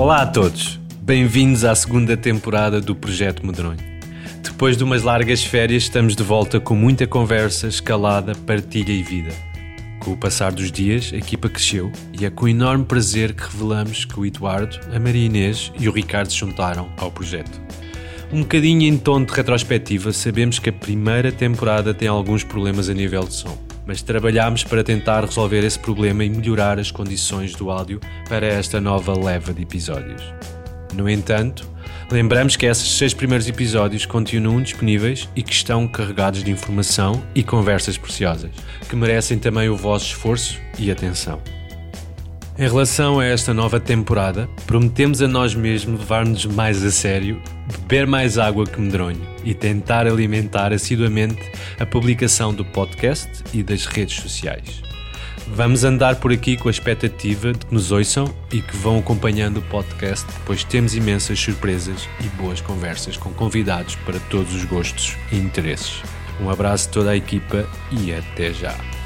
Olá a todos, bem-vindos à segunda temporada do Projeto Medronho. Depois de umas largas férias, estamos de volta com muita conversa, escalada, partilha e vida. Com o passar dos dias, a equipa cresceu e é com enorme prazer que revelamos que o Eduardo, a Maria Inês e o Ricardo se juntaram ao projeto. Um bocadinho em tom de retrospectiva, sabemos que a primeira temporada tem alguns problemas a nível de som mas trabalhámos para tentar resolver esse problema e melhorar as condições do áudio para esta nova leva de episódios. No entanto, lembramos que esses seis primeiros episódios continuam disponíveis e que estão carregados de informação e conversas preciosas, que merecem também o vosso esforço e atenção. Em relação a esta nova temporada, prometemos a nós mesmos levar-nos mais a sério, beber mais água que medronho e tentar alimentar assiduamente a publicação do podcast e das redes sociais. Vamos andar por aqui com a expectativa de que nos ouçam e que vão acompanhando o podcast, pois temos imensas surpresas e boas conversas com convidados para todos os gostos e interesses. Um abraço a toda a equipa e até já!